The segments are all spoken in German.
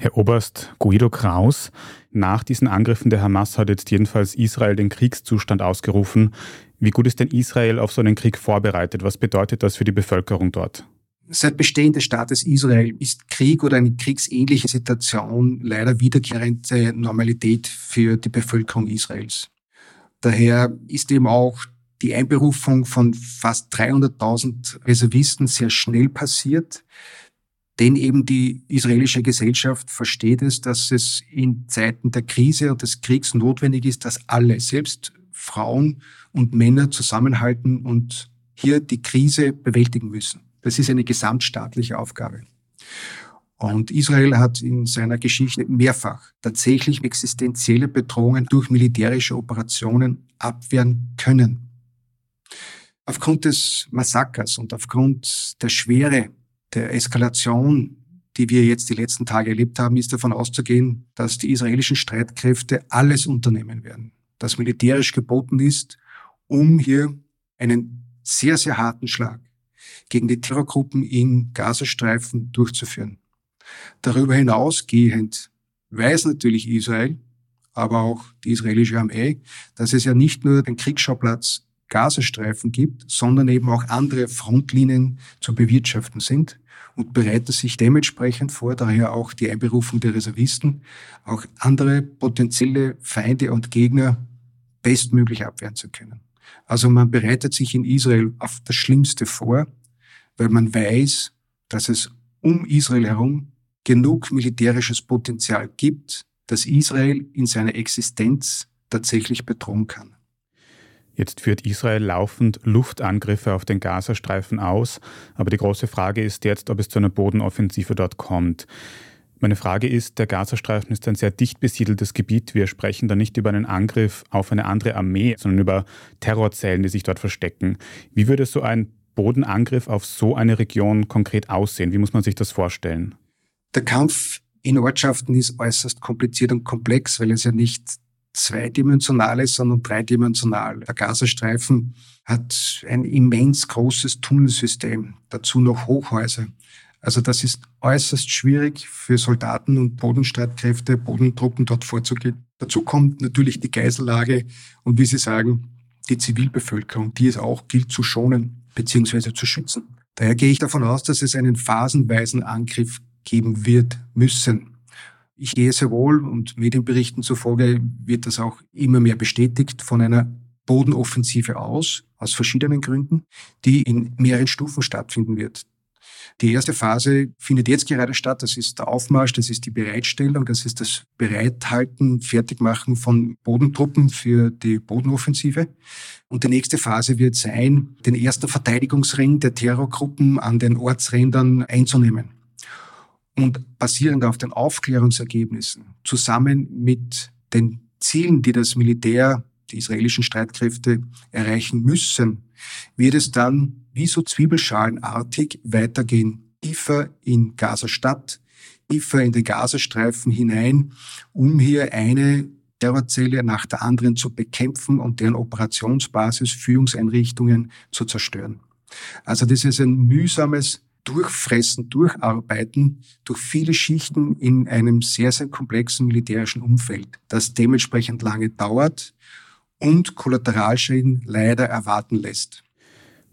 Herr Oberst Guido Kraus, nach diesen Angriffen der Hamas hat jetzt jedenfalls Israel den Kriegszustand ausgerufen. Wie gut ist denn Israel auf so einen Krieg vorbereitet? Was bedeutet das für die Bevölkerung dort? Seit Bestehen des Staates Israel ist Krieg oder eine kriegsähnliche Situation leider wiederkehrende Normalität für die Bevölkerung Israels. Daher ist eben auch die Einberufung von fast 300.000 Reservisten sehr schnell passiert. Denn eben die israelische Gesellschaft versteht es, dass es in Zeiten der Krise und des Kriegs notwendig ist, dass alle, selbst Frauen und Männer zusammenhalten und hier die Krise bewältigen müssen. Das ist eine gesamtstaatliche Aufgabe. Und Israel hat in seiner Geschichte mehrfach tatsächlich existenzielle Bedrohungen durch militärische Operationen abwehren können. Aufgrund des Massakers und aufgrund der Schwere der Eskalation, die wir jetzt die letzten Tage erlebt haben, ist davon auszugehen, dass die israelischen Streitkräfte alles unternehmen werden, das militärisch geboten ist, um hier einen sehr, sehr harten Schlag gegen die Terrorgruppen in Gazastreifen durchzuführen. Darüber hinausgehend weiß natürlich Israel, aber auch die israelische Armee, dass es ja nicht nur den Kriegsschauplatz Gazastreifen gibt, sondern eben auch andere Frontlinien zu bewirtschaften sind und bereitet sich dementsprechend vor, daher auch die Einberufung der Reservisten, auch andere potenzielle Feinde und Gegner bestmöglich abwehren zu können. Also man bereitet sich in Israel auf das Schlimmste vor, weil man weiß, dass es um Israel herum genug militärisches Potenzial gibt, dass Israel in seiner Existenz tatsächlich bedrohen kann. Jetzt führt Israel laufend Luftangriffe auf den Gazastreifen aus, aber die große Frage ist jetzt, ob es zu einer Bodenoffensive dort kommt. Meine Frage ist, der Gazastreifen ist ein sehr dicht besiedeltes Gebiet. Wir sprechen da nicht über einen Angriff auf eine andere Armee, sondern über Terrorzellen, die sich dort verstecken. Wie würde so ein Bodenangriff auf so eine Region konkret aussehen? Wie muss man sich das vorstellen? Der Kampf in Ortschaften ist äußerst kompliziert und komplex, weil es ja nicht zweidimensionales, sondern dreidimensional. Der Gazastreifen hat ein immens großes Tunnelsystem, dazu noch Hochhäuser. Also das ist äußerst schwierig für Soldaten und Bodenstreitkräfte, Bodentruppen dort vorzugehen. Dazu kommt natürlich die Geisellage und wie Sie sagen, die Zivilbevölkerung, die es auch gilt zu schonen bzw. zu schützen. Daher gehe ich davon aus, dass es einen phasenweisen Angriff geben wird müssen. Ich gehe sehr wohl und Medienberichten zufolge wird das auch immer mehr bestätigt von einer Bodenoffensive aus, aus verschiedenen Gründen, die in mehreren Stufen stattfinden wird. Die erste Phase findet jetzt gerade statt. Das ist der Aufmarsch, das ist die Bereitstellung, das ist das Bereithalten, Fertigmachen von Bodentruppen für die Bodenoffensive. Und die nächste Phase wird sein, den ersten Verteidigungsring der Terrorgruppen an den Ortsrändern einzunehmen und basierend auf den Aufklärungsergebnissen zusammen mit den Zielen, die das Militär, die israelischen Streitkräfte erreichen müssen, wird es dann wie so zwiebelschalenartig weitergehen, tiefer in Gaza-Stadt, tiefer in den Gazastreifen hinein, um hier eine Terrorzelle nach der anderen zu bekämpfen und deren Operationsbasis, Führungseinrichtungen zu zerstören. Also das ist ein mühsames Durchfressen, Durcharbeiten durch viele Schichten in einem sehr, sehr komplexen militärischen Umfeld, das dementsprechend lange dauert und Kollateralschäden leider erwarten lässt.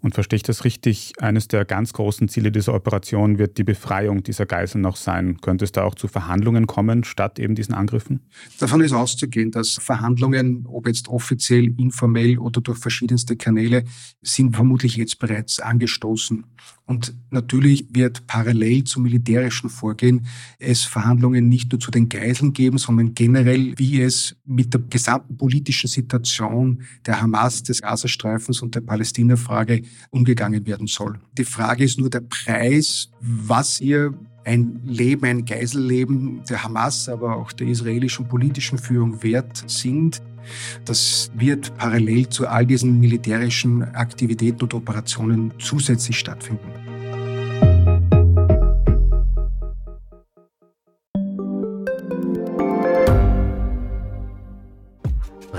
Und verstehe ich das richtig? Eines der ganz großen Ziele dieser Operation wird die Befreiung dieser Geiseln noch sein. Könnte es da auch zu Verhandlungen kommen, statt eben diesen Angriffen? Davon ist auszugehen, dass Verhandlungen, ob jetzt offiziell, informell oder durch verschiedenste Kanäle, sind vermutlich jetzt bereits angestoßen. Und natürlich wird parallel zum militärischen Vorgehen es Verhandlungen nicht nur zu den Geiseln geben, sondern generell, wie es mit der gesamten politischen Situation der Hamas, des Gazastreifens und der Palästina-Frage umgegangen werden soll. Die Frage ist nur der Preis, was hier ein Leben, ein Geiselleben der Hamas, aber auch der israelischen politischen Führung wert sind. Das wird parallel zu all diesen militärischen Aktivitäten und Operationen zusätzlich stattfinden.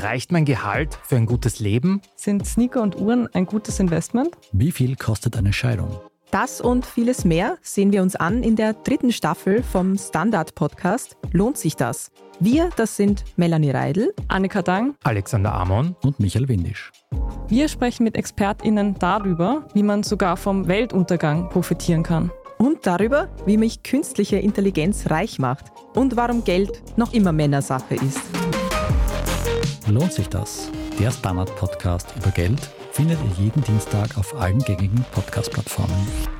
Reicht mein Gehalt für ein gutes Leben? Sind Sneaker und Uhren ein gutes Investment? Wie viel kostet eine Scheidung? Das und vieles mehr sehen wir uns an in der dritten Staffel vom Standard-Podcast Lohnt sich das? Wir, das sind Melanie Reidel, Annika Dang, Alexander Amon und Michael Windisch. Wir sprechen mit ExpertInnen darüber, wie man sogar vom Weltuntergang profitieren kann. Und darüber, wie mich künstliche Intelligenz reich macht und warum Geld noch immer Männersache ist. Lohnt sich das? Der Standard-Podcast über Geld findet ihr jeden Dienstag auf allen gängigen Podcast-Plattformen.